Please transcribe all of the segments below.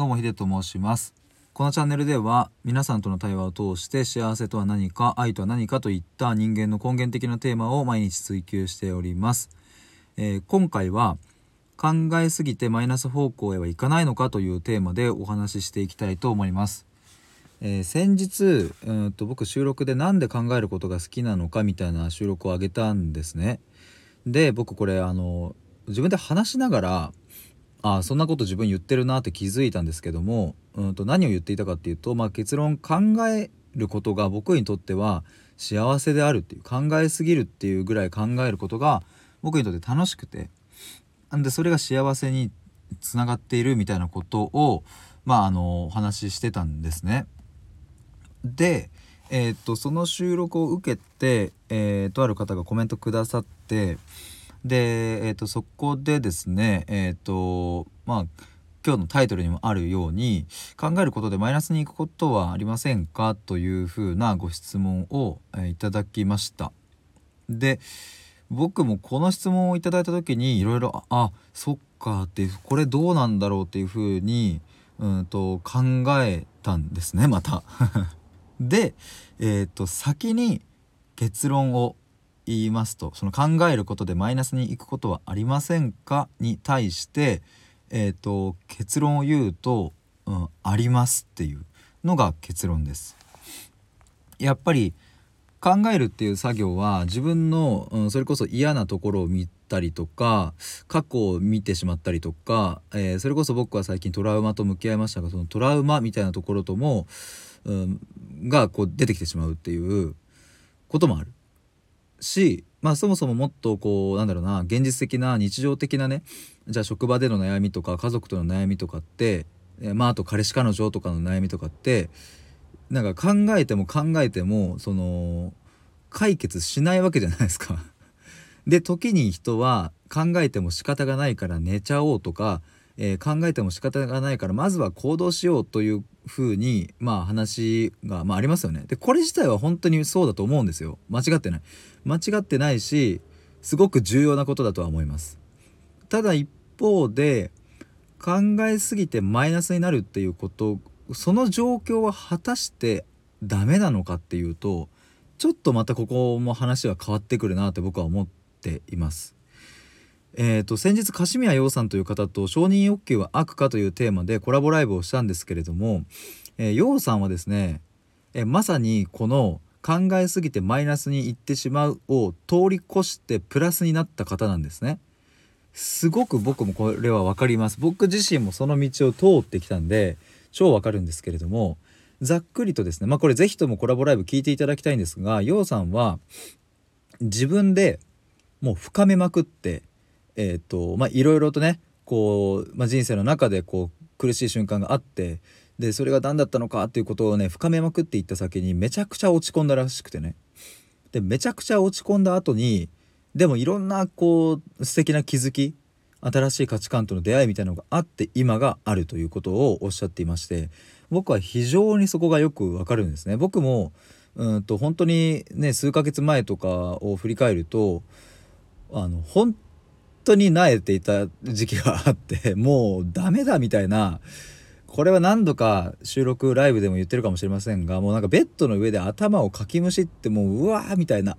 どうもヒデと申します。このチャンネルでは皆さんとの対話を通して幸せとは何か愛とは何かといった人間の根源的なテーマを毎日追求しております、えー、今回は考えすぎてマイナス方向へはいかないのかというテーマでお話ししていきたいと思います、えー、先日うんと僕収録で何で考えることが好きなのかみたいな収録を上げたんですね。で僕これあの自分で話しながらあそんなこと自分言ってるなって気づいたんですけども、うんと何を言っていたかっていうと、まあ、結論考えることが僕にとっては幸せであるっていう考えすぎるっていうぐらい考えることが僕にとって楽しくてなんでそれが幸せにつながっているみたいなことをまああのお話ししてたんですね。で、えー、っとその収録を受けて、えー、とある方がコメントくださってで、えーと、そこでですねえっ、ー、とまあ今日のタイトルにもあるように考えることでマイナスにいくことはありませんかというふうなご質問を、えー、いただきました。で僕もこの質問をいただいた時にいろいろあそっかってこれどうなんだろうっていうふうにうんと考えたんですねまた。で、えーと先に結論を言いますとその考えることでマイナスにいくことはありませんか？に対して、えーと、結論を言うと、うん、ありますっていうのが結論です。やっぱり考えるっていう作業は自分の、うん、それこそ嫌なところを見たりとか過去を見てしまったりとか、えー、それこそ僕は最近トラウマと向き合いましたがそのトラウマみたいなところとも、うん、がこう出てきてしまうっていうこともある。し、まあ、そもそももっとこうなんだろうな現実的な日常的なねじゃあ職場での悩みとか家族との悩みとかってまああと彼氏彼女とかの悩みとかってなんか考えても考えてもその解決しないわけじゃないですか。で時に人は考えても仕方がないから寝ちゃおうとかえー、考えても仕方がないからまずは行動しようというふうにまあ話が、まあ、ありますよね。でこれ自体は本当にそうだと思うんですよ。間違ってない。間違ってないしすごく重要なことだとは思います。ただ一方で考えすぎてマイナスになるっていうことその状況は果たしてダメなのかっていうとちょっとまたここも話は変わってくるなって僕は思っています。えーと、先日樫宮陽さんという方と「承認欲求は悪か」というテーマでコラボライブをしたんですけれども、えー、陽さんはですね、えー、まさにこの考えすぎてマイナスにいってしまうを通り越してプラスになった方なんですね。すごく僕もこれは分かります僕自身もその道を通ってきたんで超わかるんですけれどもざっくりとですねまあこれ是非ともコラボライブ聞いていただきたいんですが陽さんは自分でもう深めまくってえっ、ー、とまあいろいろとねこう、まあ、人生の中でこう苦しい瞬間があってでそれが何だったのかっていうことをね深めまくっていった先にめちゃくちゃ落ち込んだらしくてね。でめちゃくちゃ落ち込んだ後にでもいろんなこう素敵な気づき新しい価値観との出会いみたいなのがあって今があるということをおっしゃっていまして僕は非常にそこがよくわかるんですね。僕もうんと本当にね数ヶ月前とかを振り返るとあの本当に萎えていた時期があって もうダメだみたいなこれは何度か収録ライブでも言ってるかもしれませんがもうなんかベッドの上で頭をかきむしってもううわーみたいな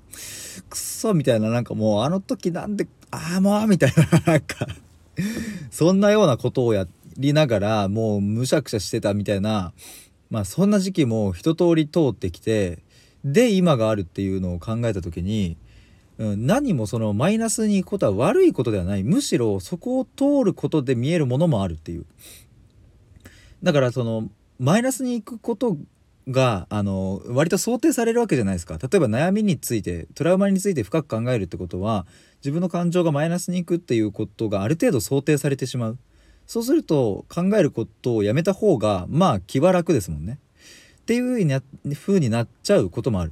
くそみたいななんかもうあの時なんでああもうみたいな なんかそんなようなことをやりながらもうむしゃくしゃしてたみたいなまあそんな時期も一通り通ってきてで今があるっていうのを考えた時にうん、何もそのマイナスに行くことは悪いことではない。むしろそこを通ることで見えるものもあるっていう。だからそのマイナスに行くことがあの割と想定されるわけじゃないですか。例えば悩みについてトラウマについて深く考えるってことは自分の感情がマイナスにいくっていうことがある程度想定されてしまう。そうすると考えることをやめた方がまあ気は楽ですもんね。っていう風になっちゃうこともある。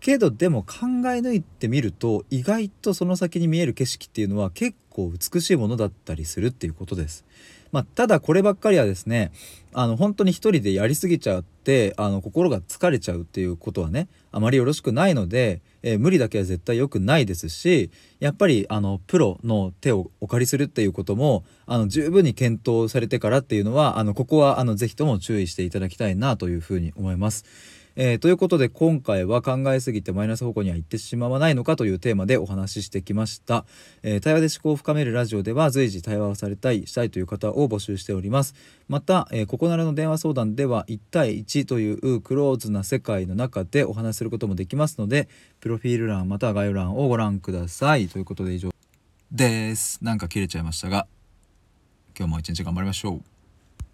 けどでも考え抜いてみると意外とその先に見える景色っていうのは結構美しいものだったりするっていうことです。まあ、ただこればっかりはですねあの本当に一人でやりすぎちゃってあの心が疲れちゃうっていうことはねあまりよろしくないので、えー、無理だけは絶対良くないですしやっぱりあのプロの手をお借りするっていうこともあの十分に検討されてからっていうのはあのここはあのぜひとも注意していただきたいなというふうに思います。えー、ということで今回は考えすぎてマイナス方向には行ってしまわないのかというテーマでお話ししてきました、えー、対話で思考を深めるラジオでは随時対話をされたいしたいという方を募集しております。また、えー、ここならの電話相談では1対1というクローズな世界の中でお話しすることもできますのでプロフィール欄または概要欄をご覧ください。ということで以上です。なんか切れちゃいましたが今日も一日頑張りましょう。